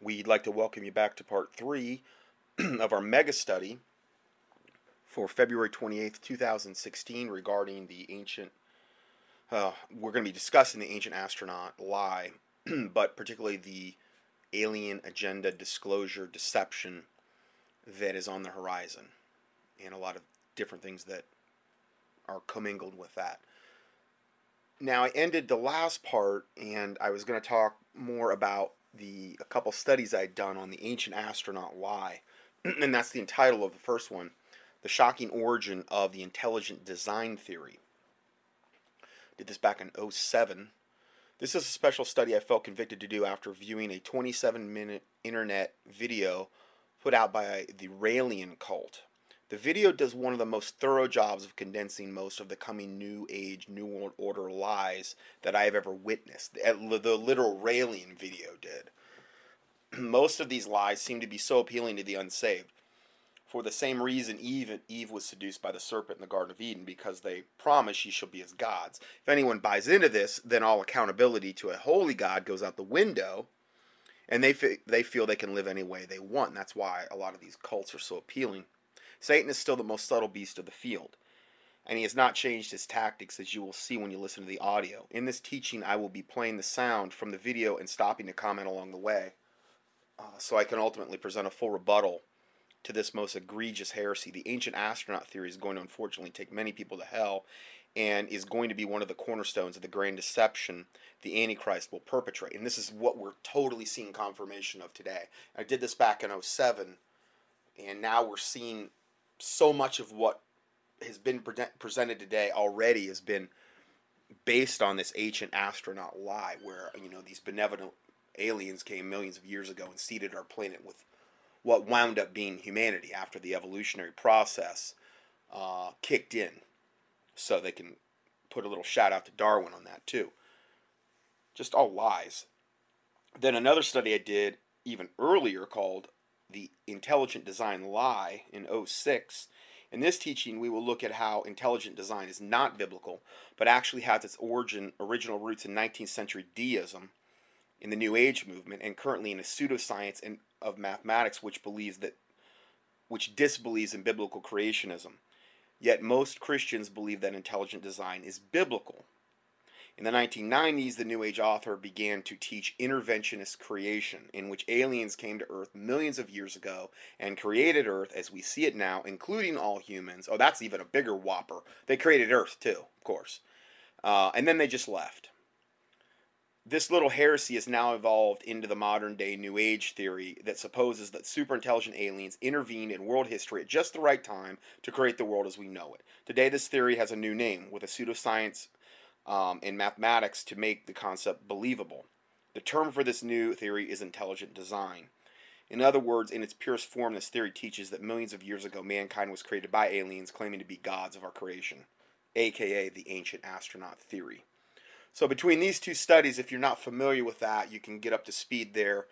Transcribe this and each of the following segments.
we'd like to welcome you back to part three of our mega study for February 28th, 2016, regarding the ancient. Uh, we're going to be discussing the ancient astronaut lie, but particularly the alien agenda disclosure deception that is on the horizon, and a lot of different things that are commingled with that. Now, I ended the last part, and I was going to talk more about the a couple studies I'd done on the ancient astronaut lie, and that's the title of the first one, "The Shocking Origin of the Intelligent Design Theory." Did this back in 07. This is a special study I felt convicted to do after viewing a 27-minute internet video put out by the Raelian cult. The video does one of the most thorough jobs of condensing most of the coming New Age, New World Order lies that I have ever witnessed. The literal Raelian video did. most of these lies seem to be so appealing to the unsaved. For the same reason Eve, Eve was seduced by the serpent in the Garden of Eden, because they promise she shall be as gods. If anyone buys into this, then all accountability to a holy God goes out the window, and they, they feel they can live any way they want. And that's why a lot of these cults are so appealing. Satan is still the most subtle beast of the field, and he has not changed his tactics, as you will see when you listen to the audio. In this teaching, I will be playing the sound from the video and stopping to comment along the way, uh, so I can ultimately present a full rebuttal to this most egregious heresy. The ancient astronaut theory is going to unfortunately take many people to hell and is going to be one of the cornerstones of the grand deception the Antichrist will perpetrate. And this is what we're totally seeing confirmation of today. I did this back in 07, and now we're seeing so much of what has been pre- presented today already has been based on this ancient astronaut lie where you know these benevolent aliens came millions of years ago and seeded our planet with what wound up being humanity after the evolutionary process uh, kicked in. So they can put a little shout out to Darwin on that too. Just all lies. Then another study I did even earlier called The Intelligent Design Lie in 06. In this teaching, we will look at how intelligent design is not biblical, but actually has its origin, original roots in 19th century deism in the New Age movement, and currently in a pseudoscience and of mathematics which believes that which disbelieves in biblical creationism. Yet most Christians believe that intelligent design is biblical. In the 1990s, the New Age author began to teach interventionist creation, in which aliens came to Earth millions of years ago and created Earth as we see it now, including all humans. Oh, that's even a bigger whopper. They created Earth too, of course. Uh, and then they just left this little heresy has now evolved into the modern day New Age theory that supposes that superintelligent aliens intervened in world history at just the right time to create the world as we know it. Today, this theory has a new name with a pseudoscience um, in mathematics to make the concept believable. The term for this new theory is intelligent design. In other words, in its purest form, this theory teaches that millions of years ago, mankind was created by aliens claiming to be gods of our creation, aka the ancient astronaut theory. So between these two studies, if you're not familiar with that, you can get up to speed there.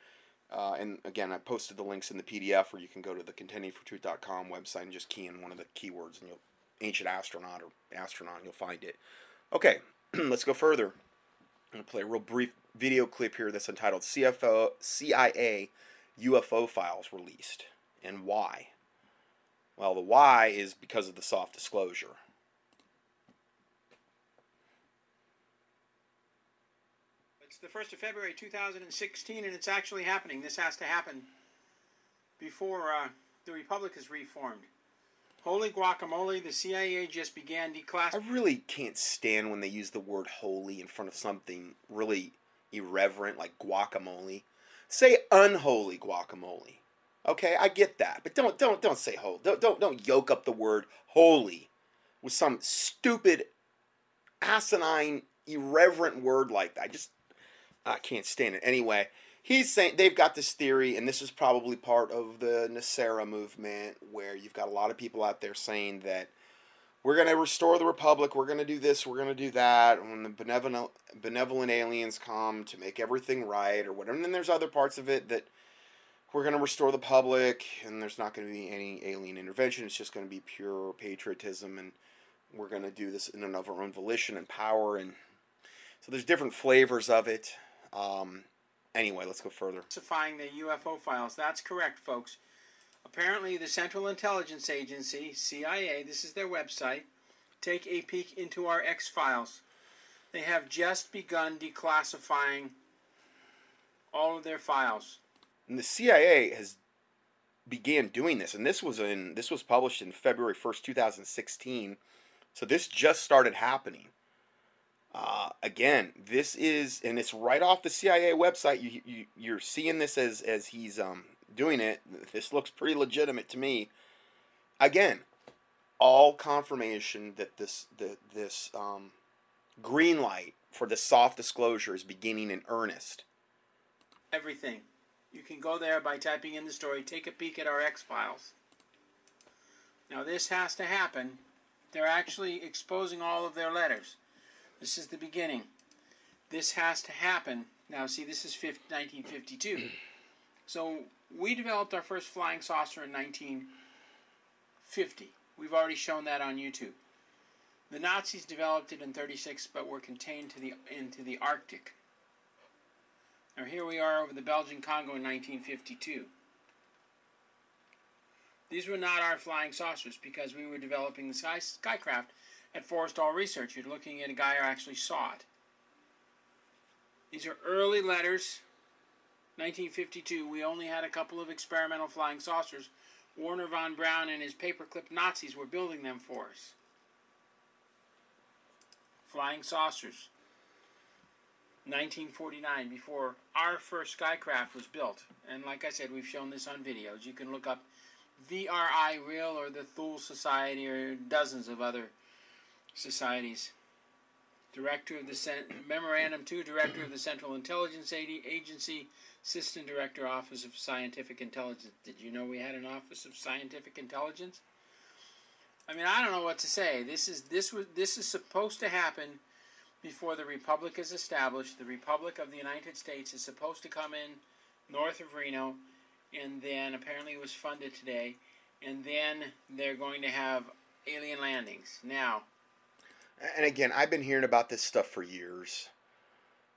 Uh, and again, I posted the links in the PDF, or you can go to the contendingfortruth.com website and just key in one of the keywords, and you'll ancient astronaut or astronaut, and you'll find it. Okay, let's go further. I'm gonna play a real brief video clip here that's entitled "CFO CIA UFO files released" and why. Well, the why is because of the soft disclosure. It's the 1st of February 2016, and it's actually happening. This has to happen before uh, the Republic is reformed. Holy guacamole, the CIA just began declassifying. I really can't stand when they use the word holy in front of something really irreverent like guacamole. Say unholy guacamole. Okay, I get that, but don't don't don't say holy. Don't don't don't yoke up the word holy with some stupid, asinine, irreverent word like that. I just I can't stand it. Anyway, he's saying they've got this theory, and this is probably part of the NESARA movement, where you've got a lot of people out there saying that we're going to restore the republic, we're going to do this, we're going to do that, and when the benevolent benevolent aliens come to make everything right or whatever. And then there's other parts of it that we're going to restore the public, and there's not going to be any alien intervention. It's just going to be pure patriotism, and we're going to do this in and of our own volition and power. And so there's different flavors of it. Um, anyway, let's go further. Classifying the UFO files. That's correct, folks. Apparently, the Central Intelligence Agency, CIA, this is their website, take a peek into our X files. They have just begun declassifying all of their files. And the CIA has began doing this, and this was in this was published in February first, two thousand sixteen. So this just started happening. Uh, again, this is, and it's right off the CIA website. You, you you're seeing this as as he's um, doing it. This looks pretty legitimate to me. Again, all confirmation that this this um, green light for the soft disclosure is beginning in earnest. Everything. You can go there by typing in the story. Take a peek at our X files. Now this has to happen. They're actually exposing all of their letters. This is the beginning. This has to happen. Now, see, this is 1952. so we developed our first flying saucer in 1950. We've already shown that on YouTube. The Nazis developed it in 36, but were contained to the into the Arctic. Now here we are over the Belgian Congo in 1952. These were not our flying saucers because we were developing the sky, Skycraft at Forrestal Research. You're looking at a guy who actually saw it. These are early letters. 1952, we only had a couple of experimental flying saucers. Wernher von Braun and his paperclip Nazis were building them for us. Flying saucers. 1949, before our first Skycraft was built. And like I said, we've shown this on videos. You can look up Vril or the Thule Society or dozens of other societies. Director of the Memorandum 2, Director of the Central Intelligence Agency, Assistant Director, Office of Scientific Intelligence. Did you know we had an Office of Scientific Intelligence? I mean, I don't know what to say. This is this was this is supposed to happen before the Republic is established. The Republic of the United States is supposed to come in north of Reno, and then apparently it was funded today, and then they're going to have alien landings. Now, and again, I've been hearing about this stuff for years.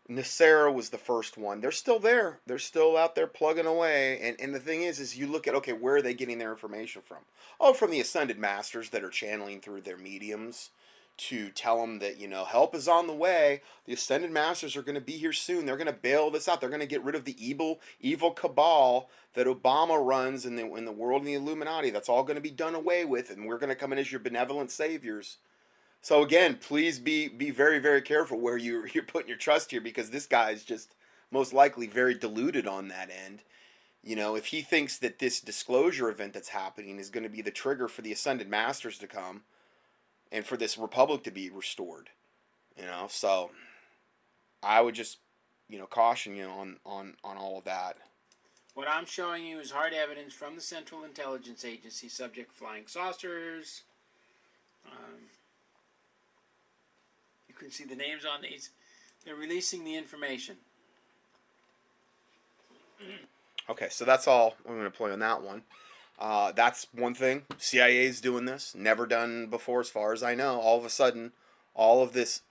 NESARA was the first one. They're still there. They're still out there plugging away. And and the thing is, is you look at okay, where are they getting their information from? Oh, from the ascended masters that are channeling through their mediums to tell them that you know help is on the way. The ascended masters are going to be here soon. They're going to bail this out. They're going to get rid of the evil evil cabal that Obama runs in the in the world and the Illuminati. That's all going to be done away with, and we're going to come in as your benevolent saviors. So again, please be be very very careful where you you're putting your trust here because this guy is just most likely very deluded on that end. You know, if he thinks that this disclosure event that's happening is going to be the trigger for the ascended masters to come and for this republic to be restored, you know, so I would just you know caution you on on on all of that. What I'm showing you is hard evidence from the Central Intelligence Agency, subject flying saucers. Um, can see the names on these. They're releasing the information. Okay, so that's all I'm going to play on that one. Uh, that's one thing. CIA is doing this. Never done before, as far as I know. All of a sudden, all of this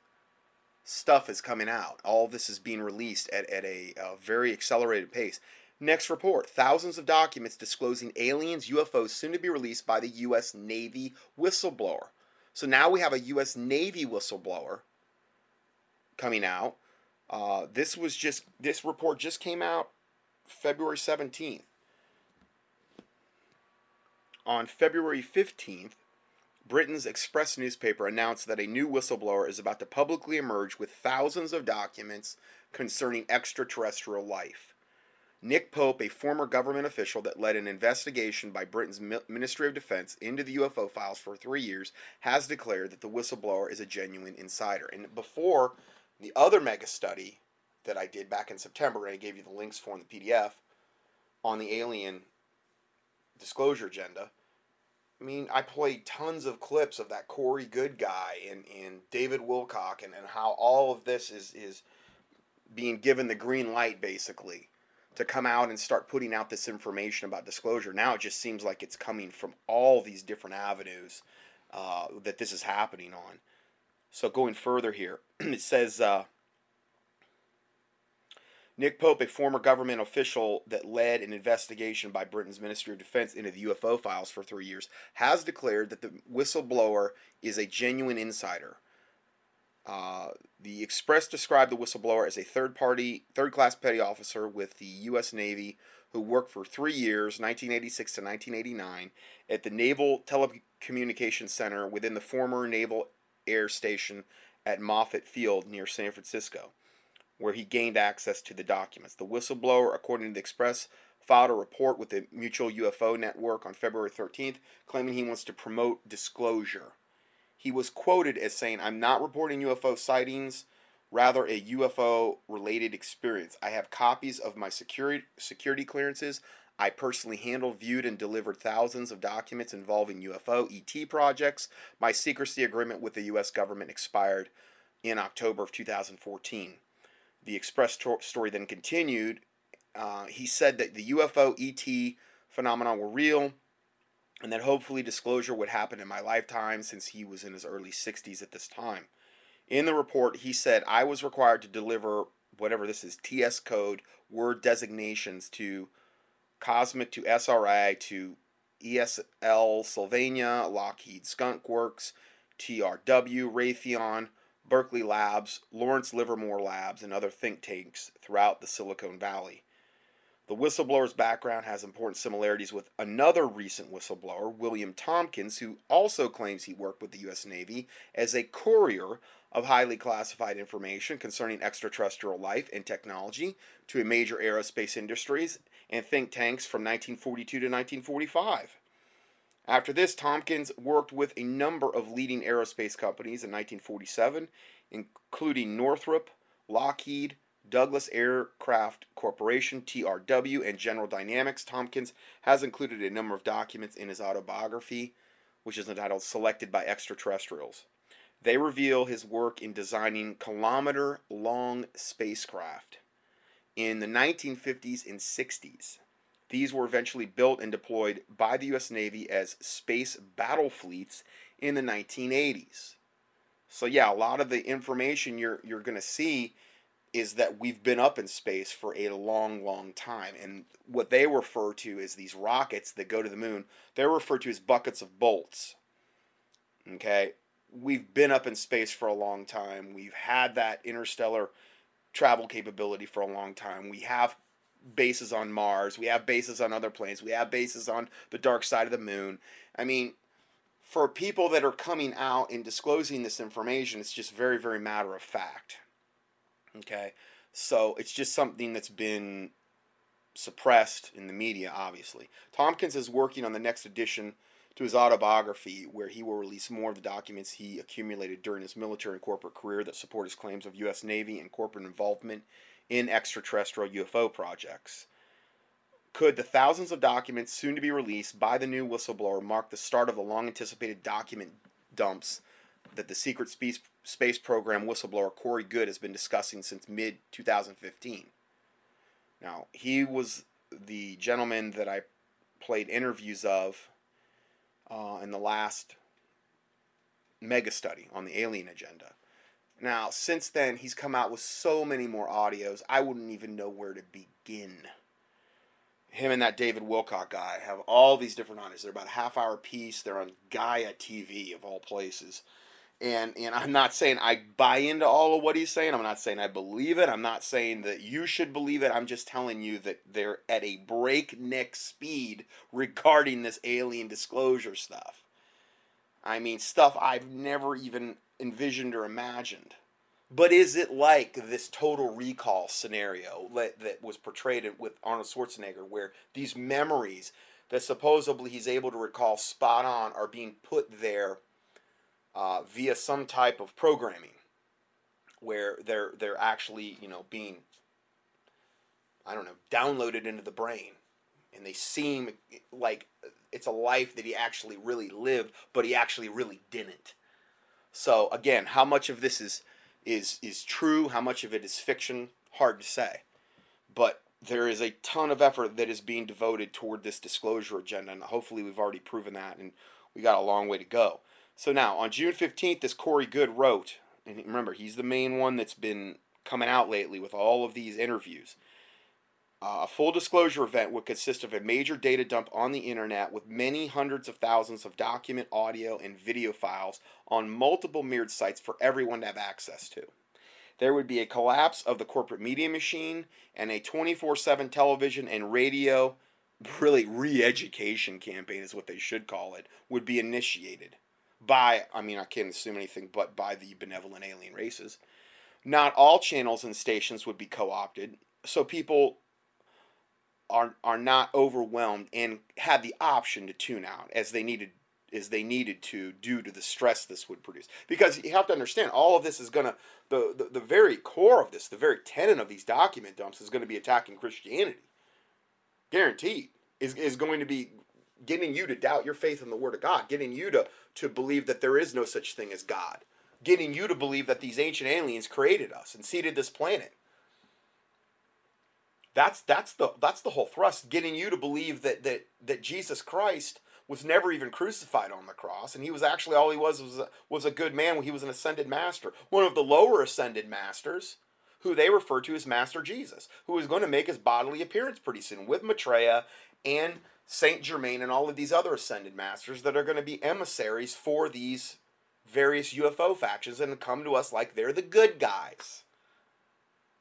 stuff is coming out. All of this is being released at, at a, a very accelerated pace. Next report thousands of documents disclosing aliens, UFOs soon to be released by the U.S. Navy whistleblower. So now we have a U.S. Navy whistleblower coming out. Uh, this was just this report just came out February 17th. On February 15th, Britain's Express newspaper announced that a new whistleblower is about to publicly emerge with thousands of documents concerning extraterrestrial life. Nick Pope, a former government official that led an investigation by Britain's Ministry of Defense into the UFO files for three years, has declared that the whistleblower is a genuine insider. And before the other mega study that I did back in September, and I gave you the links for in the PDF on the alien disclosure agenda. I mean, I played tons of clips of that Corey Goode guy and, and David Wilcock and, and how all of this is, is being given the green light basically to come out and start putting out this information about disclosure. Now it just seems like it's coming from all these different avenues uh, that this is happening on. So going further here, it says uh, Nick Pope, a former government official that led an investigation by Britain's Ministry of Defense into the UFO files for three years, has declared that the whistleblower is a genuine insider. Uh, the Express described the whistleblower as a third party, third class petty officer with the U.S. Navy who worked for three years, 1986 to 1989, at the Naval Telecommunications Center within the former Naval Air Station at Moffett Field near San Francisco where he gained access to the documents. The whistleblower, according to the Express, filed a report with the Mutual UFO Network on February 13th, claiming he wants to promote disclosure. He was quoted as saying, I'm not reporting UFO sightings, rather a UFO related experience. I have copies of my security, security clearances. I personally handled, viewed, and delivered thousands of documents involving UFO ET projects. My secrecy agreement with the U.S. government expired in October of 2014. The Express story then continued. Uh, he said that the UFO ET phenomenon were real and that hopefully disclosure would happen in my lifetime since he was in his early 60s at this time. In the report, he said, I was required to deliver whatever this is, TS code, word designations to Cosmic, to SRI, to ESL Sylvania, Lockheed Skunk Works, TRW, Raytheon, Berkeley Labs, Lawrence Livermore Labs, and other think tanks throughout the Silicon Valley. The whistleblower's background has important similarities with another recent whistleblower, William Tompkins, who also claims he worked with the U.S. Navy as a courier of highly classified information concerning extraterrestrial life and technology to a major aerospace industries and think tanks from 1942 to 1945. After this, Tompkins worked with a number of leading aerospace companies in 1947, including Northrop, Lockheed, Douglas Aircraft Corporation, TRW, and General Dynamics. Tompkins has included a number of documents in his autobiography, which is entitled Selected by Extraterrestrials. They reveal his work in designing kilometer long spacecraft in the 1950s and 60s. These were eventually built and deployed by the U.S. Navy as space battle fleets in the 1980s. So yeah, a lot of the information you're you're going to see is that we've been up in space for a long, long time. And what they refer to as these rockets that go to the moon, they're referred to as buckets of bolts. Okay? We've been up in space for a long time. We've had that interstellar travel capability for a long time. We have bases on Mars. We have bases on other planets. We have bases on the dark side of the moon. I mean, for people that are coming out and disclosing this information, it's just very, very matter of fact. Okay? So it's just something that's been suppressed in the media, obviously. Tompkins is working on the next edition to his autobiography, where he will release more of the documents he accumulated during his military and corporate career that support his claims of U.S. Navy and corporate involvement in extraterrestrial UFO projects. Could the thousands of documents soon to be released by the new whistleblower mark the start of the long anticipated document dumps that the secret space, space program whistleblower Corey Goode has been discussing since mid 2015? Now, he was the gentleman that I played interviews of uh, in the last mega study on the alien agenda. Now, since then, he's come out with so many more audios, I wouldn't even know where to begin. Him and that David Wilcock guy have all these different audios. They're about a half hour piece. They're on Gaia TV, of all places. And, and I'm not saying I buy into all of what he's saying. I'm not saying I believe it. I'm not saying that you should believe it. I'm just telling you that they're at a breakneck speed regarding this alien disclosure stuff. I mean, stuff I've never even envisioned or imagined. But is it like this total recall scenario that, that was portrayed with Arnold Schwarzenegger, where these memories that supposedly he's able to recall spot on are being put there uh, via some type of programming, where they're they're actually you know being I don't know downloaded into the brain, and they seem like it's a life that he actually really lived, but he actually really didn't. So again, how much of this is is is true, how much of it is fiction, hard to say. But there is a ton of effort that is being devoted toward this disclosure agenda, and hopefully we've already proven that, and we got a long way to go. So now, on June 15th, this Corey Goode wrote, and remember, he's the main one that's been coming out lately with all of these interviews. Uh, a full disclosure event would consist of a major data dump on the internet with many hundreds of thousands of document, audio, and video files on multiple mirrored sites for everyone to have access to. There would be a collapse of the corporate media machine and a 24 7 television and radio, really re education campaign, is what they should call it, would be initiated by, I mean, I can't assume anything but by the benevolent alien races. Not all channels and stations would be co opted, so people are are not overwhelmed and had the option to tune out as they needed as they needed to due to the stress this would produce. Because you have to understand all of this is gonna the, the, the very core of this, the very tenet of these document dumps is gonna be attacking Christianity. Guaranteed. Is is going to be getting you to doubt your faith in the Word of God, getting you to, to believe that there is no such thing as God, getting you to believe that these ancient aliens created us and seeded this planet. That's that's the that's the whole thrust, getting you to believe that that that Jesus Christ was never even crucified on the cross, and he was actually all he was was a, was a good man. He was an ascended master, one of the lower ascended masters, who they refer to as Master Jesus, who is going to make his bodily appearance pretty soon with Maitreya and Saint Germain and all of these other ascended masters that are going to be emissaries for these various UFO factions and come to us like they're the good guys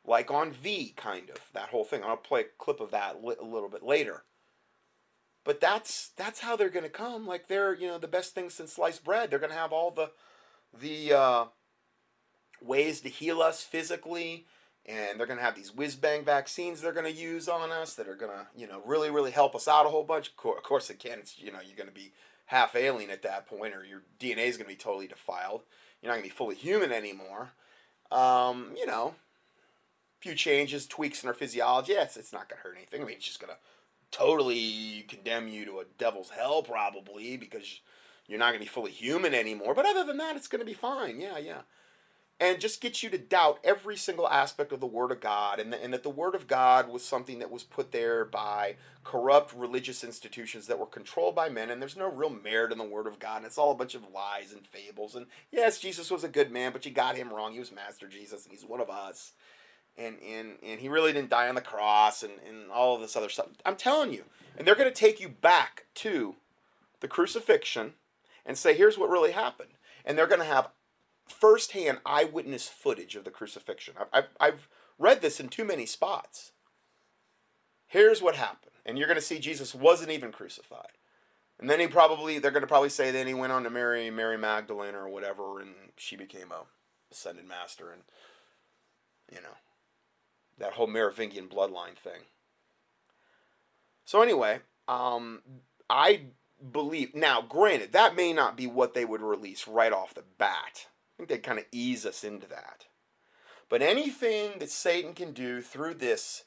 like on V, kind of that whole thing. I'll play a clip of that a little bit later. But that's that's how they're going to come. Like they're you know the best thing since sliced bread. They're going to have all the the uh, ways to heal us physically, and they're going to have these whiz bang vaccines they're going to use on us that are going to you know really really help us out a whole bunch. Of course, can. It's, you know you're going to be half alien at that point, or your DNA is going to be totally defiled. You're not going to be fully human anymore. Um, you know, a few changes, tweaks in our physiology, it's, it's not going to hurt anything. I mean, it's just going to totally condemn you to a devil's hell, probably, because you're not going to be fully human anymore. But other than that, it's going to be fine. Yeah, yeah. And just get you to doubt every single aspect of the Word of God, and, the, and that the Word of God was something that was put there by corrupt religious institutions that were controlled by men, and there's no real merit in the Word of God, and it's all a bunch of lies and fables. And yes, Jesus was a good man, but you got him wrong. He was Master Jesus, and he's one of us and and and he really didn't die on the cross and and all of this other stuff. I'm telling you, and they're going to take you back to the crucifixion and say, here's what really happened, and they're going to have firsthand eyewitness footage of the crucifixion. I've, I've, I've read this in too many spots. Here's what happened, and you're going to see Jesus wasn't even crucified. And then he probably, they're going to probably say then he went on to marry Mary Magdalene or whatever, and she became a ascended master, and you know, that whole Merovingian bloodline thing. So anyway, um, I believe now. Granted, that may not be what they would release right off the bat. I think they kind of ease us into that. But anything that Satan can do through this,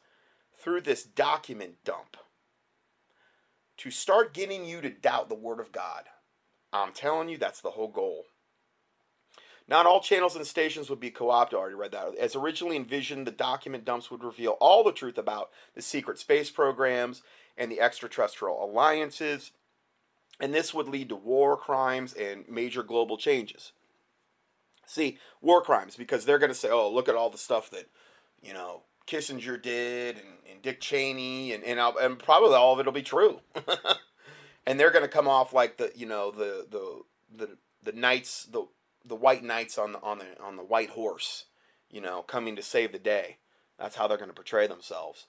through this document dump, to start getting you to doubt the Word of God, I'm telling you, that's the whole goal. Not all channels and stations would be co-opted. I already read that. As originally envisioned, the document dumps would reveal all the truth about the secret space programs and the extraterrestrial alliances, and this would lead to war crimes and major global changes. See, war crimes because they're going to say, "Oh, look at all the stuff that you know Kissinger did and, and Dick Cheney, and and, and probably all of it'll be true." and they're going to come off like the you know the the the the knights the the white knights on the on the on the white horse, you know, coming to save the day. That's how they're going to portray themselves.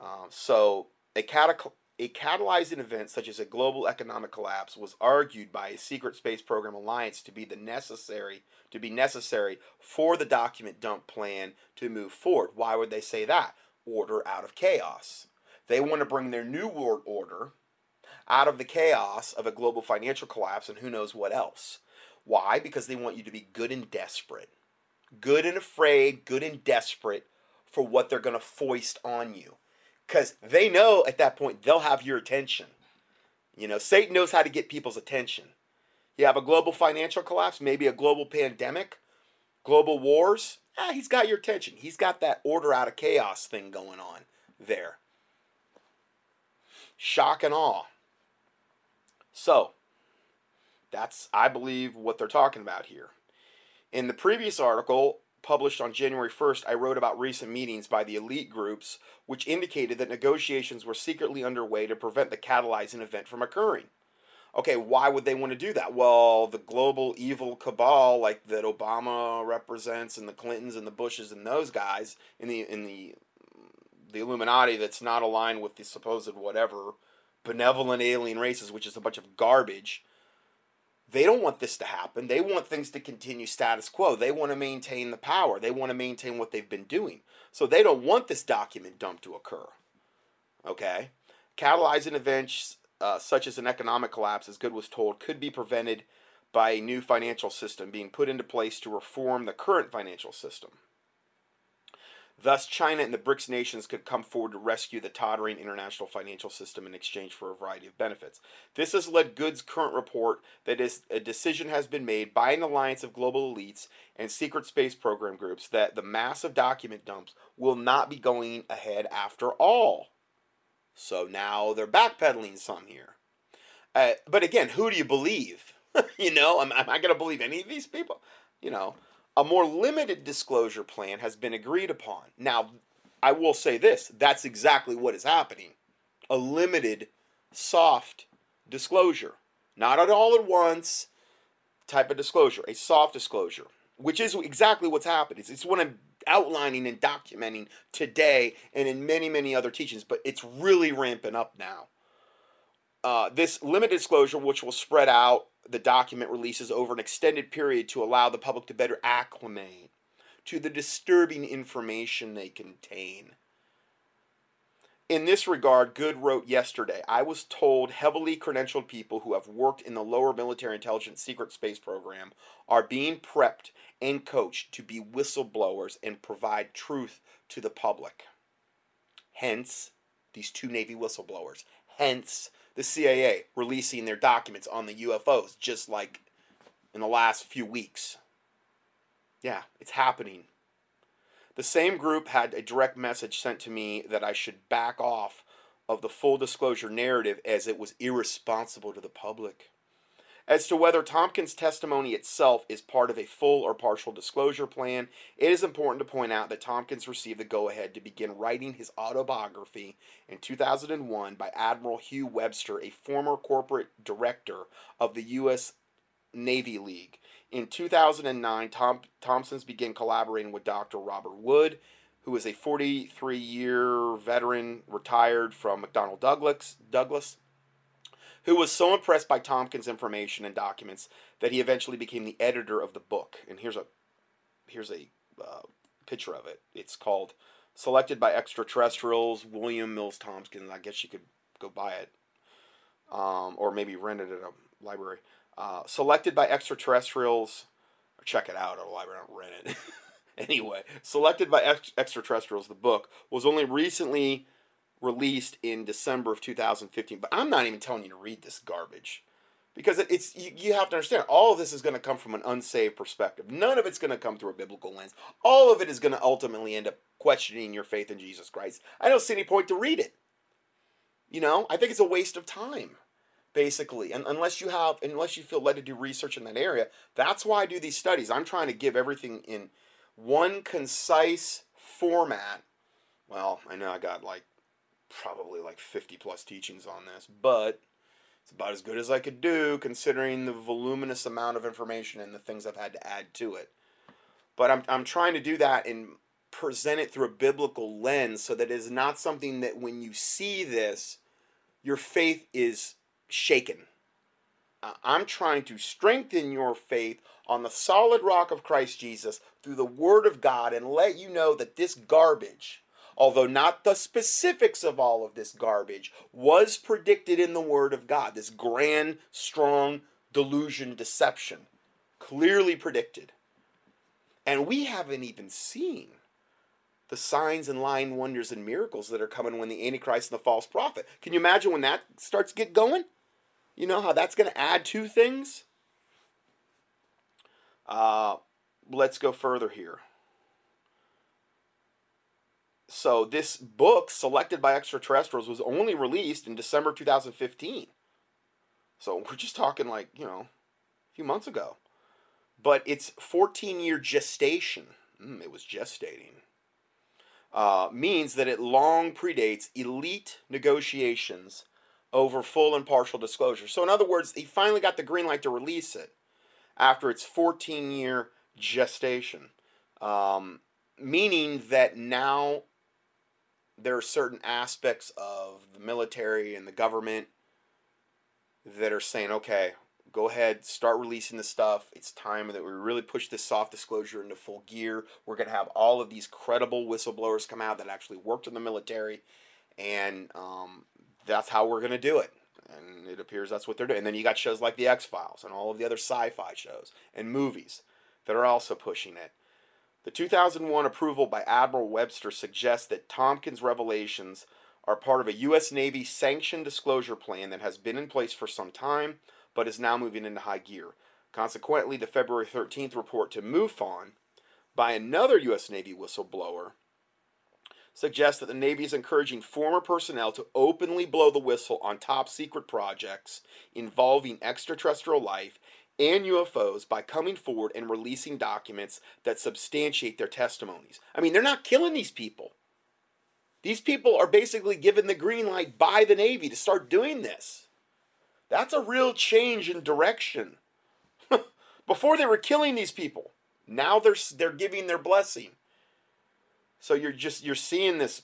Um, so a, catac- a catalyzing event such as a global economic collapse was argued by a secret space program alliance to be the necessary to be necessary for the document dump plan to move forward. Why would they say that? Order out of chaos. They want to bring their new world order out of the chaos of a global financial collapse and who knows what else. Why? Because they want you to be good and desperate. Good and afraid, good and desperate for what they're going to foist on you. Because they know at that point they'll have your attention. You know, Satan knows how to get people's attention. You have a global financial collapse, maybe a global pandemic, global wars. Ah, he's got your attention. He's got that order out of chaos thing going on there. Shock and awe. So, that's, I believe, what they're talking about here. In the previous article, published on January 1st, I wrote about recent meetings by the elite groups, which indicated that negotiations were secretly underway to prevent the catalyzing event from occurring. Okay, why would they want to do that? Well, the global evil cabal, like that Obama represents, and the Clintons and the Bushes and those guys in the in the the Illuminati, that's not aligned with the supposed whatever benevolent alien races, which is a bunch of garbage they don't want this to happen. They want things to continue status quo. They want to maintain the power. They want to maintain what they've been doing. So they don't want this document dump to occur. Okay? Catalyzing events uh, such as an economic collapse, as Goode was told, could be prevented by a new financial system being put into place to reform the current financial system. Thus, China and the BRICS nations could come forward to rescue the tottering international financial system in exchange for a variety of benefits. This has led Goode's current report that is, a decision has been made by an alliance of global elites and secret space program groups that the massive document dumps will not be going ahead after all. So now they're backpedaling some here. Uh, but again, who do you believe? you know, am, am I going to believe any of these people? You know, a more limited disclosure plan has been agreed upon. Now, I will say this that's exactly what is happening a limited, soft disclosure. Not at all at once type of disclosure, a soft disclosure, which is exactly what's happening. It's what I'm outlining and documenting today and in many, many other teachings, but it's really ramping up now. Uh, this limited disclosure, which will spread out the document releases over an extended period to allow the public to better acclimate to the disturbing information they contain. In this regard, Goode wrote yesterday I was told heavily credentialed people who have worked in the lower military intelligence secret space program are being prepped and coached to be whistleblowers and provide truth to the public. Hence, these two Navy whistleblowers. Hence, the CIA releasing their documents on the UFOs just like in the last few weeks. Yeah, it's happening. The same group had a direct message sent to me that I should back off of the full disclosure narrative as it was irresponsible to the public. As to whether Tompkins' testimony itself is part of a full or partial disclosure plan, it is important to point out that Tompkins received the go ahead to begin writing his autobiography in 2001 by Admiral Hugh Webster, a former corporate director of the U.S. Navy League. In 2009, Tom, Thompson's began collaborating with Dr. Robert Wood, who is a 43 year veteran retired from McDonnell Douglas, Douglas who was so impressed by Tompkins' information and documents that he eventually became the editor of the book. And here's a here's a uh, picture of it. It's called "Selected by Extraterrestrials." William Mills Tompkins. I guess you could go buy it, um, or maybe rent it at a library. Uh, selected by extraterrestrials. Check it out at a library. Don't rent it. anyway, selected by ex- extraterrestrials. The book was only recently released in December of 2015. But I'm not even telling you to read this garbage because it's you, you have to understand all of this is going to come from an unsaved perspective. None of it's going to come through a biblical lens. All of it is going to ultimately end up questioning your faith in Jesus Christ. I don't see any point to read it. You know, I think it's a waste of time basically and unless you have unless you feel led to do research in that area that's why i do these studies i'm trying to give everything in one concise format well i know i got like probably like 50 plus teachings on this, but it's about as good as I could do considering the voluminous amount of information and the things I've had to add to it. But I'm, I'm trying to do that and present it through a biblical lens so that it is not something that when you see this, your faith is shaken. I'm trying to strengthen your faith on the solid rock of Christ Jesus through the Word of God and let you know that this garbage although not the specifics of all of this garbage, was predicted in the Word of God. This grand, strong delusion deception. Clearly predicted. And we haven't even seen the signs and lying wonders and miracles that are coming when the Antichrist and the false prophet. Can you imagine when that starts get going? You know how that's going to add to things? Uh, let's go further here. So this book, selected by extraterrestrials, was only released in December 2015. So we're just talking like, you know, a few months ago. But it's 14 year gestation. mm, it was gestating, uh, means that it long predates elite negotiations over full and partial disclosure. So, in other words, he finally got the green light to release it after its 14 year gestation, um, meaning that now there are certain aspects of the military and the government that are saying, okay, go ahead, start releasing the stuff. It's time that we really push this soft disclosure into full gear. We're going to have all of these credible whistleblowers come out that actually worked in the military, and um, that's how we're going to do it. And it appears that's what they're doing. And then you got shows like The X Files and all of the other sci fi shows and movies that are also pushing it. The 2001 approval by Admiral Webster suggests that Tompkins' revelations are part of a U.S. Navy sanctioned disclosure plan that has been in place for some time but is now moving into high gear. Consequently, the February 13th report to MUFON by another U.S. Navy whistleblower suggests that the Navy is encouraging former personnel to openly blow the whistle on top secret projects involving extraterrestrial life and UFOs by coming forward and releasing documents that substantiate their testimonies. I mean, they're not killing these people. These people are basically given the green light by the Navy to start doing this. That's a real change in direction. Before they were killing these people. Now they're they're giving their blessing. So you're just you're seeing this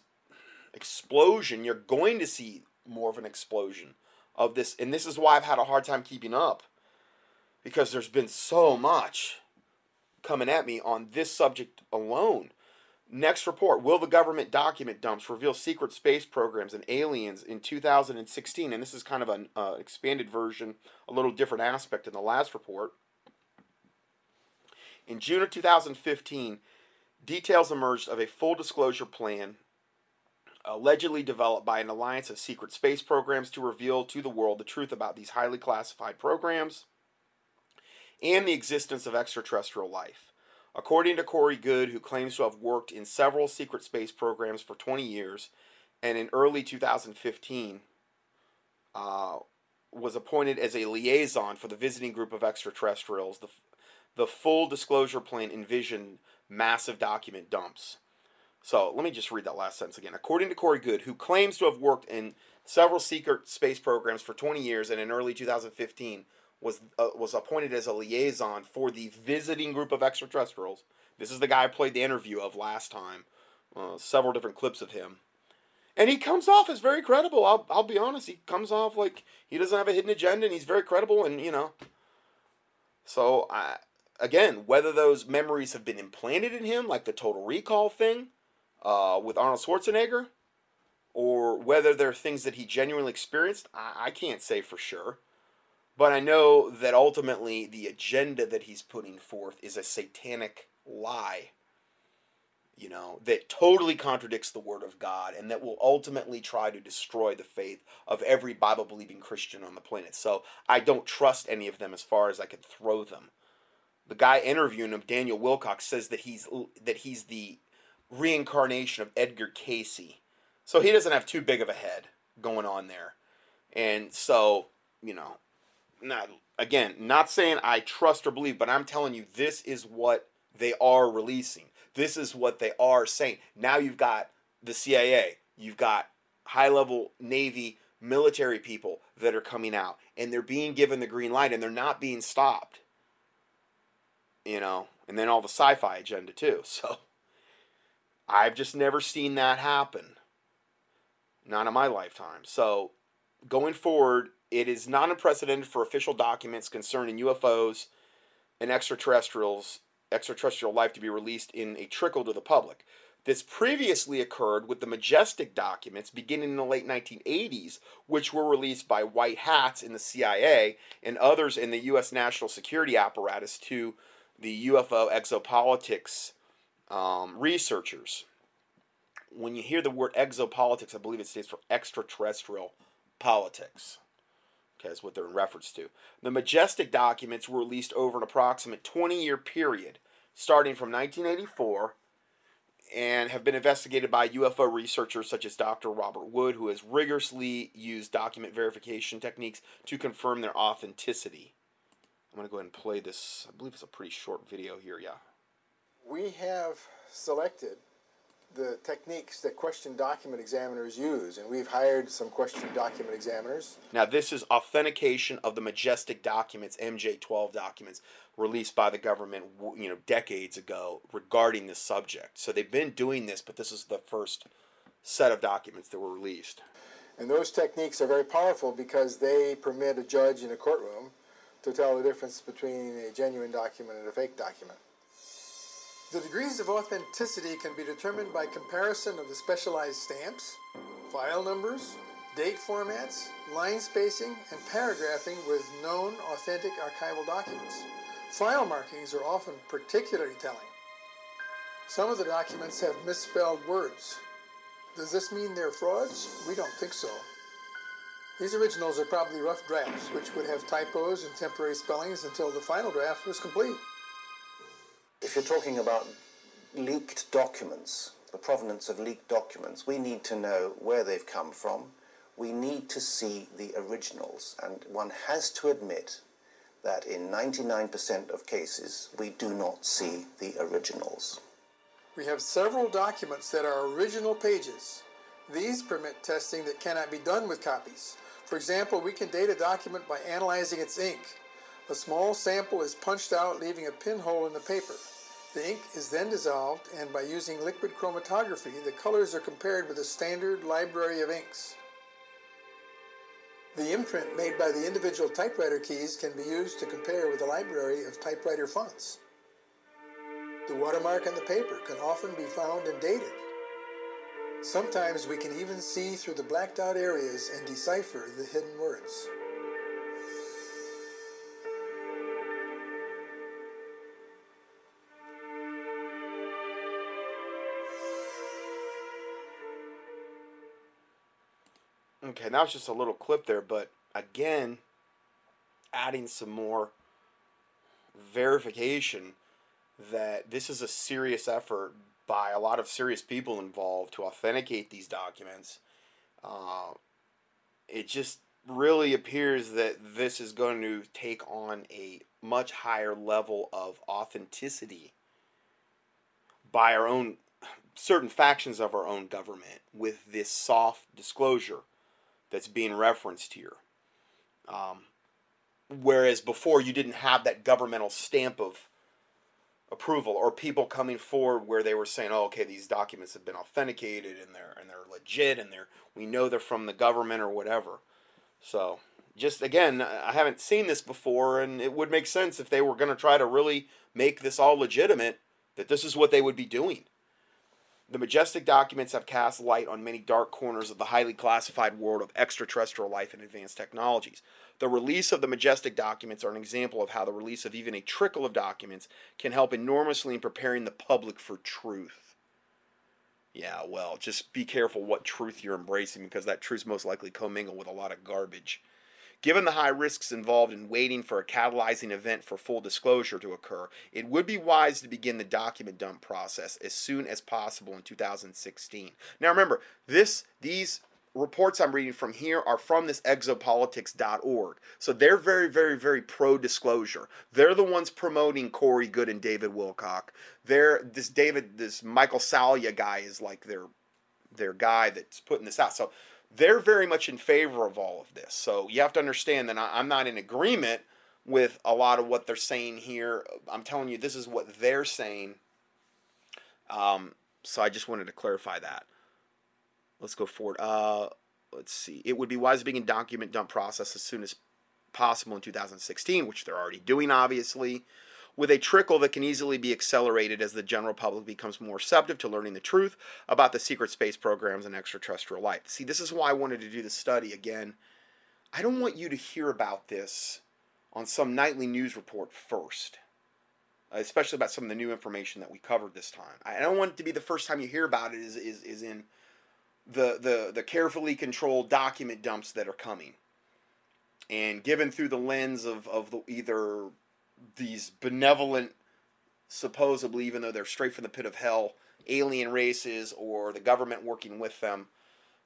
explosion. You're going to see more of an explosion of this and this is why I've had a hard time keeping up because there's been so much coming at me on this subject alone. Next report Will the government document dumps reveal secret space programs and aliens in 2016? And this is kind of an uh, expanded version, a little different aspect in the last report. In June of 2015, details emerged of a full disclosure plan allegedly developed by an alliance of secret space programs to reveal to the world the truth about these highly classified programs and the existence of extraterrestrial life. According to Corey Goode, who claims to have worked in several secret space programs for 20 years, and in early 2015 uh, was appointed as a liaison for the visiting group of extraterrestrials, the, the full disclosure plan envisioned massive document dumps. So let me just read that last sentence again. According to Corey Goode, who claims to have worked in several secret space programs for 20 years and in early 2015 was uh, was appointed as a liaison for the visiting group of extraterrestrials. This is the guy I played the interview of last time. Uh, several different clips of him, and he comes off as very credible. I'll I'll be honest. He comes off like he doesn't have a hidden agenda, and he's very credible. And you know, so I again, whether those memories have been implanted in him, like the Total Recall thing uh, with Arnold Schwarzenegger, or whether they're things that he genuinely experienced, I, I can't say for sure. But I know that ultimately the agenda that he's putting forth is a satanic lie, you know, that totally contradicts the Word of God and that will ultimately try to destroy the faith of every Bible believing Christian on the planet. So I don't trust any of them as far as I can throw them. The guy interviewing him, Daniel Wilcock, says that he's that he's the reincarnation of Edgar Cayce. So he doesn't have too big of a head going on there. And so, you know, not again, not saying I trust or believe, but I'm telling you this is what they are releasing. This is what they are saying. Now you've got the CIA, you've got high level Navy military people that are coming out and they're being given the green light and they're not being stopped. You know, and then all the sci fi agenda too. So I've just never seen that happen. Not in my lifetime. So going forward, it is not unprecedented for official documents concerning UFOs and extraterrestrials, extraterrestrial life to be released in a trickle to the public. This previously occurred with the Majestic documents beginning in the late 1980s, which were released by white hats in the CIA and others in the U.S. national security apparatus to the UFO exopolitics um, researchers. When you hear the word exopolitics, I believe it stands for extraterrestrial politics. Okay, that's what they're in reference to. The Majestic documents were released over an approximate 20 year period, starting from 1984, and have been investigated by UFO researchers such as Dr. Robert Wood, who has rigorously used document verification techniques to confirm their authenticity. I'm going to go ahead and play this. I believe it's a pretty short video here, yeah. We have selected the techniques that question document examiners use, and we've hired some question document examiners. Now, this is authentication of the Majestic documents, MJ12 documents, released by the government, you know, decades ago regarding this subject. So they've been doing this, but this is the first set of documents that were released. And those techniques are very powerful because they permit a judge in a courtroom to tell the difference between a genuine document and a fake document. The degrees of authenticity can be determined by comparison of the specialized stamps, file numbers, date formats, line spacing, and paragraphing with known authentic archival documents. File markings are often particularly telling. Some of the documents have misspelled words. Does this mean they're frauds? We don't think so. These originals are probably rough drafts, which would have typos and temporary spellings until the final draft was complete. You're talking about leaked documents, the provenance of leaked documents, we need to know where they've come from. We need to see the originals, and one has to admit that in 99% of cases, we do not see the originals. We have several documents that are original pages. These permit testing that cannot be done with copies. For example, we can date a document by analyzing its ink. A small sample is punched out, leaving a pinhole in the paper. The ink is then dissolved, and by using liquid chromatography, the colors are compared with a standard library of inks. The imprint made by the individual typewriter keys can be used to compare with a library of typewriter fonts. The watermark on the paper can often be found and dated. Sometimes we can even see through the blacked out areas and decipher the hidden words. Okay, now it's just a little clip there, but again, adding some more verification that this is a serious effort by a lot of serious people involved to authenticate these documents. Uh, it just really appears that this is going to take on a much higher level of authenticity by our own certain factions of our own government with this soft disclosure that's being referenced here. Um, whereas before you didn't have that governmental stamp of approval or people coming forward where they were saying, "Oh, okay, these documents have been authenticated and they're and they're legit and they're we know they're from the government or whatever." So, just again, I haven't seen this before and it would make sense if they were going to try to really make this all legitimate that this is what they would be doing. The majestic documents have cast light on many dark corners of the highly classified world of extraterrestrial life and advanced technologies. The release of the majestic documents are an example of how the release of even a trickle of documents can help enormously in preparing the public for truth. Yeah, well, just be careful what truth you're embracing because that truth's most likely commingled with a lot of garbage. Given the high risks involved in waiting for a catalyzing event for full disclosure to occur, it would be wise to begin the document dump process as soon as possible in 2016. Now remember, this these reports I'm reading from here are from this exopolitics.org. So they're very, very, very pro disclosure. They're the ones promoting Corey Goode and David Wilcock. They're this David, this Michael Salla guy is like their their guy that's putting this out. So they're very much in favor of all of this. So you have to understand that I'm not in agreement with a lot of what they're saying here. I'm telling you, this is what they're saying. Um, so I just wanted to clarify that. Let's go forward. Uh, let's see. It would be wise to begin document dump process as soon as possible in 2016, which they're already doing, obviously with a trickle that can easily be accelerated as the general public becomes more receptive to learning the truth about the secret space programs and extraterrestrial life. See, this is why I wanted to do the study again. I don't want you to hear about this on some nightly news report first, especially about some of the new information that we covered this time. I don't want it to be the first time you hear about it is, is, is in the, the, the carefully controlled document dumps that are coming and given through the lens of, of the, either these benevolent, supposedly, even though they're straight from the pit of hell, alien races or the government working with them.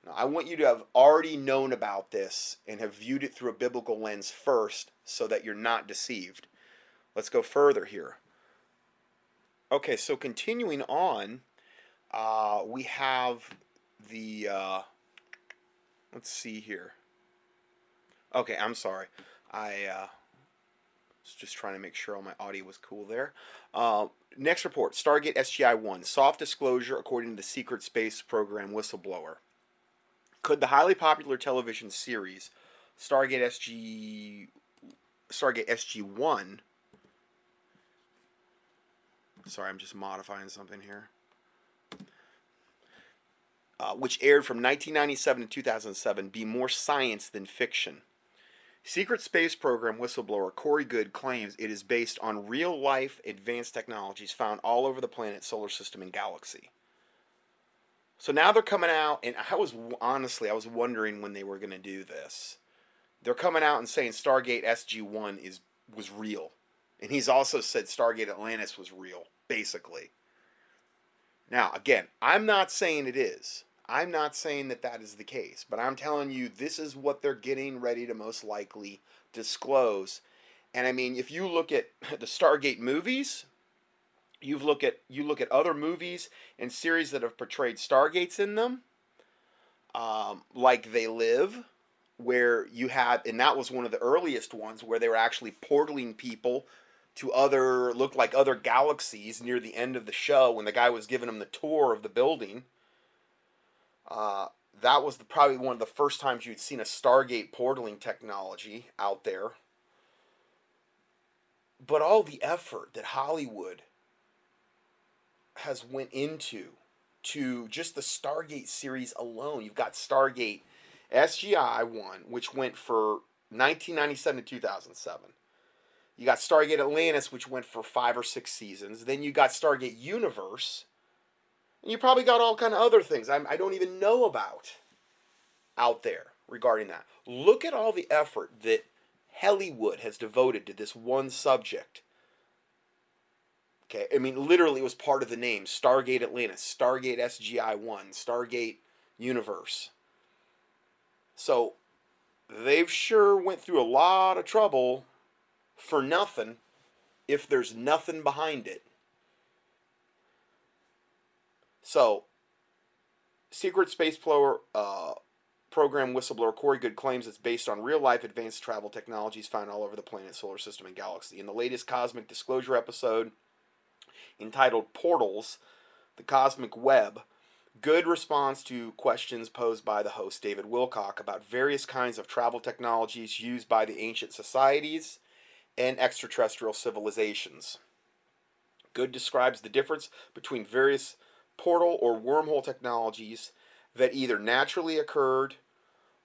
Now, I want you to have already known about this and have viewed it through a biblical lens first so that you're not deceived. Let's go further here. Okay, so continuing on, uh, we have the. Uh, let's see here. Okay, I'm sorry. I uh, just trying to make sure all my audio was cool there. Uh, next report Stargate SGI 1 soft disclosure according to the Secret Space Program whistleblower. Could the highly popular television series Stargate SG Stargate SG 1 Sorry, I'm just modifying something here. Uh, which aired from 1997 to 2007, be more science than fiction. Secret Space Program whistleblower Corey Goode claims it is based on real life advanced technologies found all over the planet, solar system, and galaxy. So now they're coming out, and I was honestly, I was wondering when they were going to do this. They're coming out and saying Stargate SG 1 is was real. And he's also said Stargate Atlantis was real, basically. Now, again, I'm not saying it is. I'm not saying that that is the case, but I'm telling you this is what they're getting ready to most likely disclose. And I mean, if you look at the Stargate movies, you've look at you look at other movies and series that have portrayed Stargates in them, um, like They Live, where you had, and that was one of the earliest ones where they were actually portaling people to other looked like other galaxies near the end of the show when the guy was giving them the tour of the building. Uh, that was the, probably one of the first times you'd seen a Stargate portaling technology out there. But all the effort that Hollywood has went into to just the Stargate series alone. You've got Stargate SGI 1, which went for 1997 to 2007. You got Stargate Atlantis, which went for five or six seasons. Then you got Stargate Universe. And you probably got all kind of other things I'm, I don't even know about out there regarding that. Look at all the effort that Hollywood has devoted to this one subject. Okay, I mean, literally, it was part of the name Stargate Atlantis, Stargate SGI 1, Stargate Universe. So, they've sure went through a lot of trouble for nothing if there's nothing behind it. So, Secret Space Pro, uh, Program whistleblower Corey Goode claims it's based on real life advanced travel technologies found all over the planet, solar system, and galaxy. In the latest Cosmic Disclosure episode entitled Portals, the Cosmic Web, Goode responds to questions posed by the host David Wilcock about various kinds of travel technologies used by the ancient societies and extraterrestrial civilizations. Goode describes the difference between various portal or wormhole technologies that either naturally occurred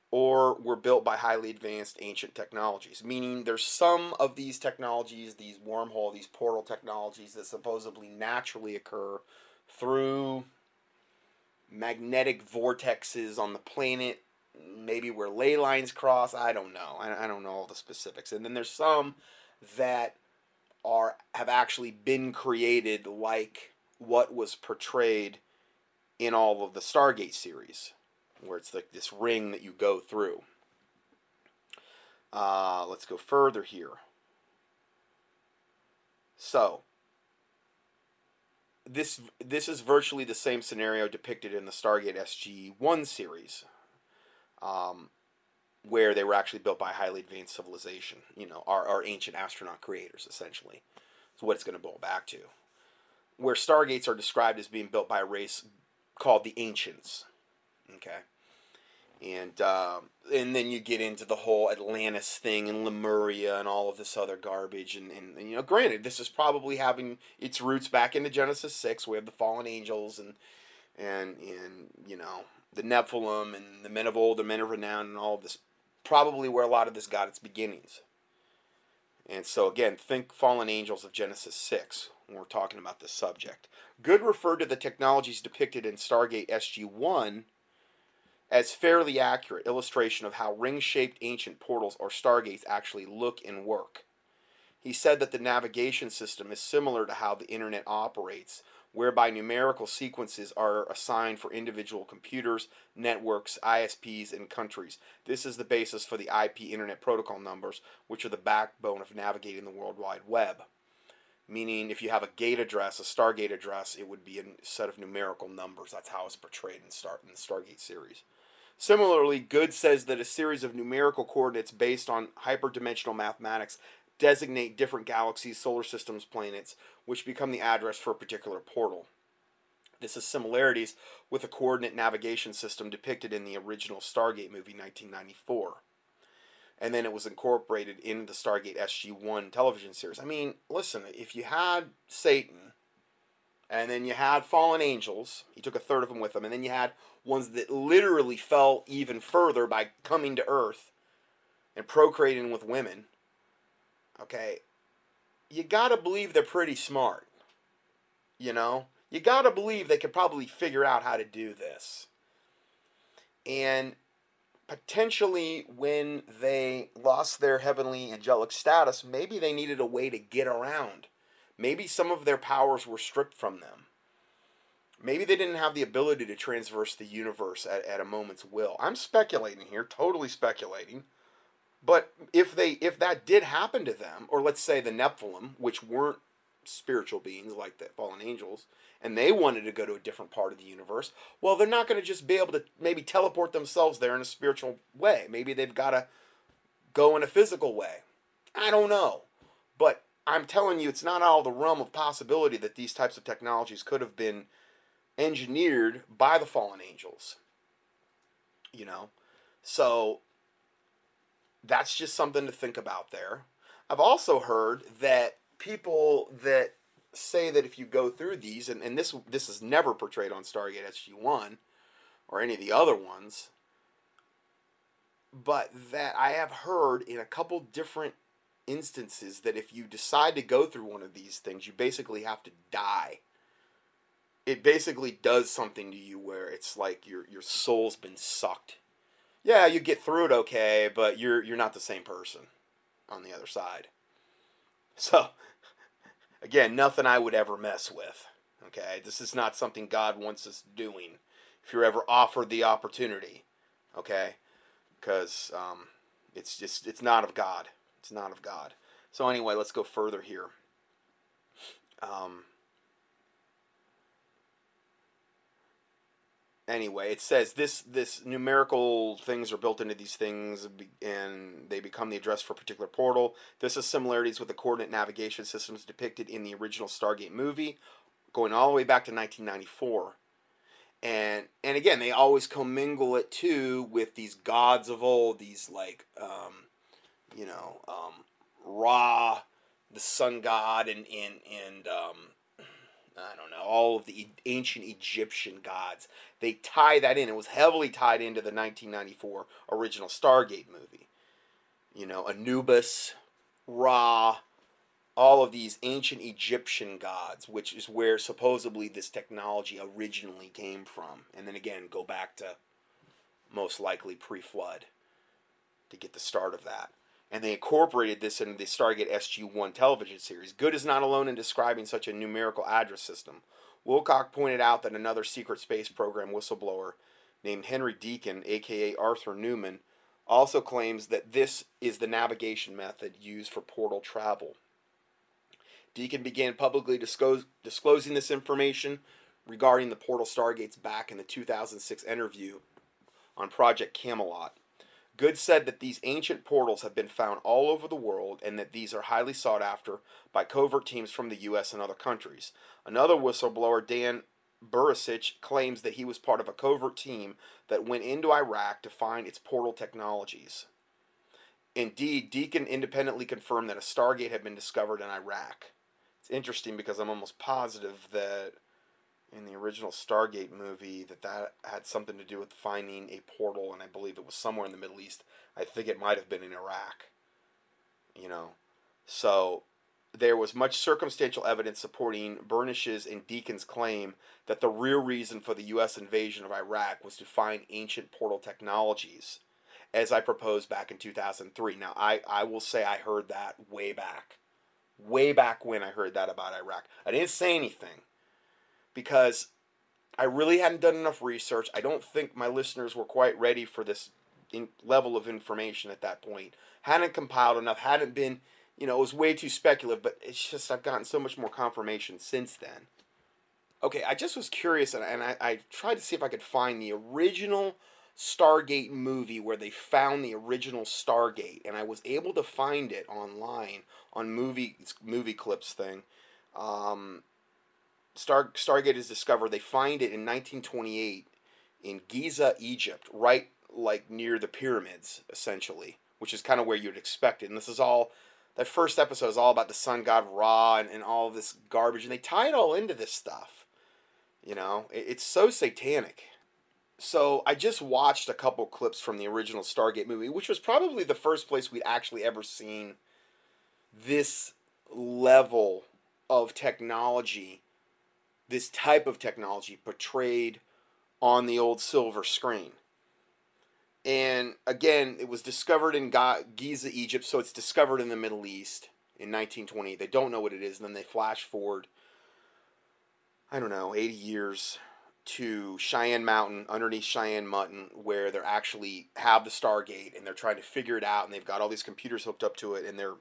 or were built by highly advanced ancient technologies. Meaning there's some of these technologies, these wormhole, these portal technologies that supposedly naturally occur through magnetic vortexes on the planet, maybe where ley lines cross. I don't know. I, I don't know all the specifics. And then there's some that are have actually been created like what was portrayed in all of the Stargate series, where it's like this ring that you go through. Uh, let's go further here. So, this this is virtually the same scenario depicted in the Stargate SG One series. Um, where they were actually built by highly advanced civilization, you know, our, our ancient astronaut creators, essentially. That's what it's going to boil back to. Where stargates are described as being built by a race called the Ancients. Okay. And um, and then you get into the whole Atlantis thing and Lemuria and all of this other garbage. And, and, and, you know, granted, this is probably having its roots back into Genesis 6. We have the fallen angels and, and, and you know, the Nephilim and the men of old, the men of renown, and all of this probably where a lot of this got its beginnings. And so, again, think fallen angels of Genesis 6 when we're talking about this subject. Goode referred to the technologies depicted in Stargate SG 1 as fairly accurate illustration of how ring shaped ancient portals or stargates actually look and work. He said that the navigation system is similar to how the internet operates, whereby numerical sequences are assigned for individual computers, networks, ISPs, and countries. This is the basis for the IP Internet Protocol numbers, which are the backbone of navigating the World Wide Web. meaning if you have a gate address, a Stargate address, it would be a set of numerical numbers. That's how it's portrayed in, the Stargate series. Similarly, Goode says that a series of numerical coordinates based on hyperdimensional mathematics designate different galaxies, solar systems, planets, which become the address for a particular portal. This has similarities with the coordinate navigation system depicted in the original Stargate movie 1994. And then it was incorporated in the Stargate SG 1 television series. I mean, listen, if you had Satan, and then you had fallen angels, he took a third of them with him, and then you had ones that literally fell even further by coming to Earth and procreating with women. Okay, you gotta believe they're pretty smart. You know? you got to believe they could probably figure out how to do this. And potentially, when they lost their heavenly angelic status, maybe they needed a way to get around. Maybe some of their powers were stripped from them. Maybe they didn't have the ability to transverse the universe at, at a moment's will. I'm speculating here, totally speculating. But if they if that did happen to them, or let's say the Nephilim, which weren't spiritual beings like the fallen angels, and they wanted to go to a different part of the universe, well, they're not going to just be able to maybe teleport themselves there in a spiritual way. Maybe they've got to go in a physical way. I don't know. But I'm telling you, it's not of the realm of possibility that these types of technologies could have been engineered by the fallen angels. You know? So that's just something to think about there. I've also heard that people that say that if you go through these, and, and this this is never portrayed on Stargate SG One or any of the other ones, but that I have heard in a couple different instances that if you decide to go through one of these things, you basically have to die. It basically does something to you where it's like your your soul's been sucked. Yeah, you get through it okay, but you're you're not the same person on the other side. So Again, nothing I would ever mess with. Okay, this is not something God wants us doing. If you're ever offered the opportunity, okay, because um, it's just it's not of God. It's not of God. So anyway, let's go further here. Um, anyway, it says this this numerical things are built into these things, and they become the address for a particular portal. This has similarities with the coordinate navigation systems depicted in the original Stargate movie, going all the way back to 1994. And and again, they always commingle it too with these gods of old, these like um, you know um, Ra, the sun god, and and and um, I don't know, all of the ancient Egyptian gods. They tie that in. It was heavily tied into the 1994 original Stargate movie. You know, Anubis, Ra, all of these ancient Egyptian gods, which is where supposedly this technology originally came from. And then again, go back to most likely pre flood to get the start of that and they incorporated this into the Stargate SG-1 television series. Goode is not alone in describing such a numerical address system. Wilcock pointed out that another secret space program whistleblower named Henry Deacon, aka Arthur Newman, also claims that this is the navigation method used for portal travel. Deacon began publicly disclose, disclosing this information regarding the portal stargates back in the 2006 interview on Project Camelot. Goode said that these ancient portals have been found all over the world and that these are highly sought after by covert teams from the U.S. and other countries. Another whistleblower, Dan Burisch, claims that he was part of a covert team that went into Iraq to find its portal technologies. Indeed, Deacon independently confirmed that a Stargate had been discovered in Iraq. It's interesting because I'm almost positive that in the original Stargate movie that that had something to do with finding a portal, and I believe it was somewhere in the Middle East. I think it might have been in Iraq. You know, so there was much circumstantial evidence supporting Burisch's and Deacon's claim that the real reason for the U.S. invasion of Iraq was to find ancient portal technologies, as I proposed back in 2003. Now, I, I will say I heard that way back. Way back when I heard that about Iraq. I didn't say anything because I really hadn't done enough research. I don't think my listeners were quite ready for this level of information at that point. Hadn't compiled enough, hadn't been you know, it was way too speculative, but it's just I've gotten so much more confirmation since then. Okay, I just was curious, and, and I, I tried to see if I could find the original Stargate movie where they found the original Stargate, and I was able to find it online on movie movie clips thing. Um, Star Stargate is discovered. They find it in 1928 in Giza, Egypt, right like near the pyramids, essentially, which is kind of where you'd expect it. And this is all that first episode is all about the sun god Ra and, and all this garbage, and they tie it all into this stuff. You know, it, it's so satanic. So I just watched a couple clips from the original Stargate movie, which was probably the first place we'd actually ever seen this level of technology, this type of technology portrayed on the old silver screen. And again, it was discovered in Giza, Egypt, so it's discovered in the Middle East in 1920. They don't know what it is, and then they flash forward, I don't know, 80 years to Cheyenne Mountain, underneath Cheyenne Mountain, where they're actually have the Stargate and they're trying to figure it out, and they've got all these computers hooked up to it, and they're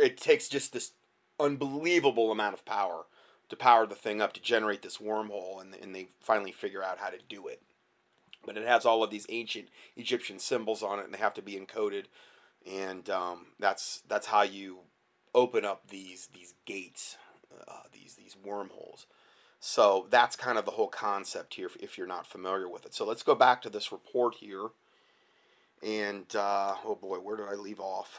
it takes just this unbelievable amount of power to power the thing up to generate this wormhole, and, and they finally figure out how to do it. But it has all of these ancient Egyptian symbols on it, and they have to be encoded, and um, that's that's how you open up these these gates, uh, these these wormholes. So that's kind of the whole concept here, if, you're not familiar with it. So let's go back to this report here, and uh, oh boy, where did I leave off?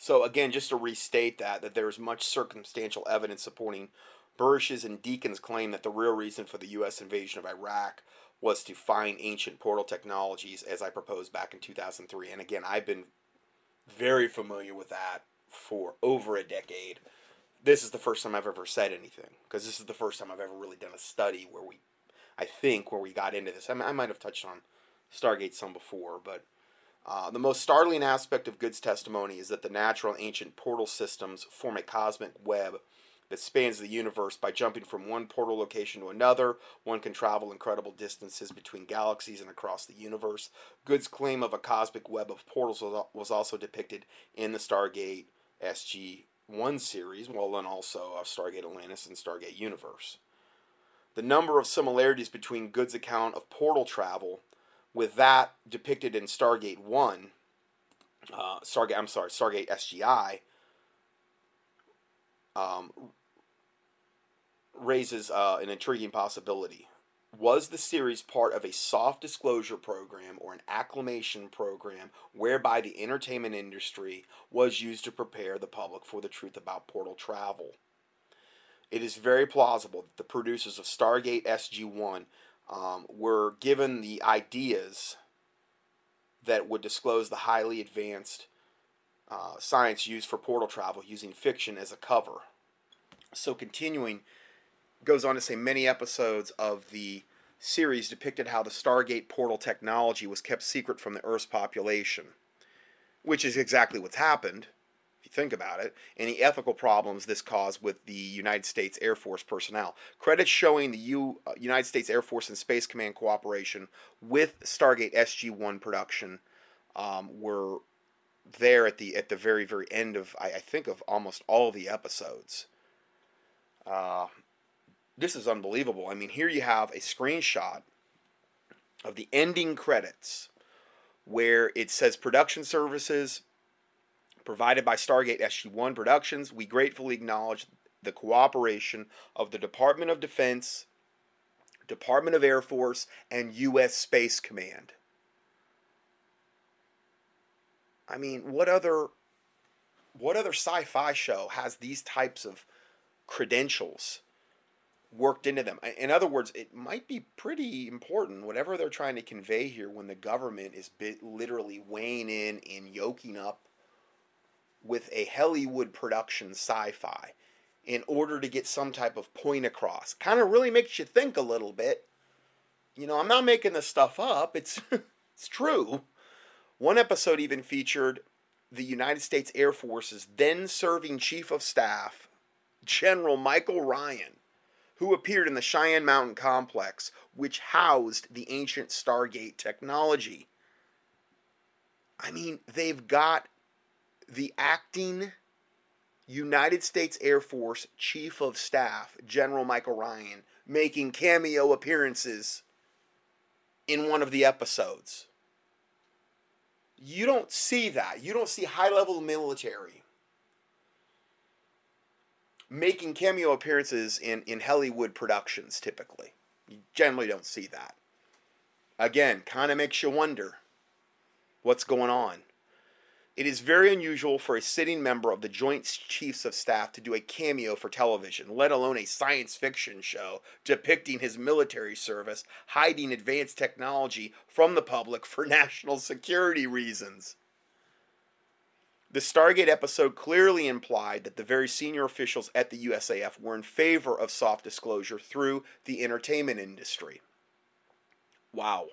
So again, just to restate that, that there is much circumstantial evidence supporting Burisch's and Deacon's claim that the real reason for the U.S. invasion of Iraq was to find ancient portal technologies, as I proposed back in 2003. And again, I've been very familiar with that for over a decade. This is the first time I've ever said anything because this is the first time I've ever really done a study where we, I think, where we got into this. I, mean, I might have touched on Stargate some before, but uh, the most startling aspect of Goode's testimony is that the natural ancient portal systems form a cosmic web that spans the universe by jumping from one portal location to another. One can travel incredible distances between galaxies and across the universe. Goode's claim of a cosmic web of portals was also depicted in the Stargate SG 1 series, well, and also of Stargate Atlantis and Stargate Universe. The number of similarities between Goode's account of portal travel with that depicted in Stargate One, uh, Stargate I'm sorry, Stargate SGI, um, raises uh, an intriguing possibility. Was the series part of a soft disclosure program or an acclamation program whereby the entertainment industry was used to prepare the public for the truth about portal travel? It is very plausible that the producers of Stargate SG 1 um, were given the ideas that would disclose the highly advanced uh, science used for portal travel using fiction as a cover. So, continuing, goes on to say many episodes of the series depicted how the Stargate portal technology was kept secret from the Earth's population, which is exactly what's happened if you think about it, any ethical problems this caused with the United States Air Force personnel. Credits showing the U, uh, United States Air Force and Space Command cooperation with Stargate SG-1 production um, were there at the at the very very end of I, I think of almost all the episodes. Uh, this is unbelievable. I mean, here you have a screenshot of the ending credits where it says production services provided by Stargate SG-1 Productions. We gratefully acknowledge the cooperation of the Department of Defense, Department of Air Force, and U.S. Space Command. I mean, what other what other sci-fi show has these types of credentials worked into them? In other words, it might be pretty important whatever they're trying to convey here when the government is literally weighing in and yoking up with a Hollywood production sci fi in order to get some type of point across. Kind of really makes you think a little bit. You know, I'm not making this stuff up, it's, it's true. One episode even featured the United States Air Force's then serving Chief of Staff, General Michael Ryan, who appeared in the Cheyenne Mountain Complex, which housed the ancient Stargate technology. I mean, they've got the acting United States Air Force Chief of Staff, General Michael Ryan, making cameo appearances in one of the episodes. You don't see that. You don't see high level military making cameo appearances in, in Hollywood productions typically. You generally don't see that. Again, kind of makes you wonder what's going on. It is very unusual for a sitting member of the Joint Chiefs of Staff to do a cameo for television, let alone a science fiction show depicting his military service hiding advanced technology from the public for national security reasons. The Stargate episode clearly implied that the very senior officials at the USAF were in favor of soft disclosure through the entertainment industry. Wow.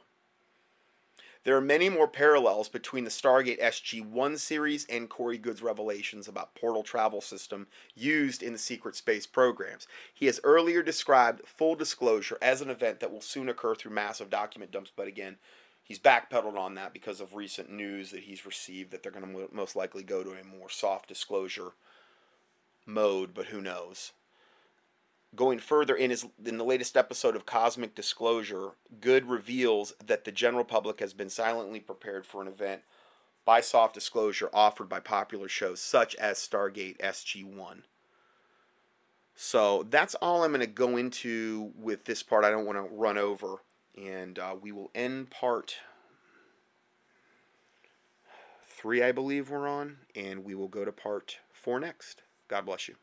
There are many more parallels between the Stargate SG 1 series and Corey Goode's revelations about portal travel system used in the secret space programs. He has earlier described full disclosure as an event that will soon occur through massive document dumps, but again, he's backpedaled on that because of recent news that he's received that they're going to most likely go to a more soft disclosure mode, but who knows going further in his in the latest episode of Cosmic Disclosure, Goode reveals that the general public has been silently prepared for an event by soft disclosure offered by popular shows such as Stargate SG1. So that's all I'm going to go into with this part. I don't want to run over, and uh, we will end part three, I believe we're on, and we will go to part four next. God bless you.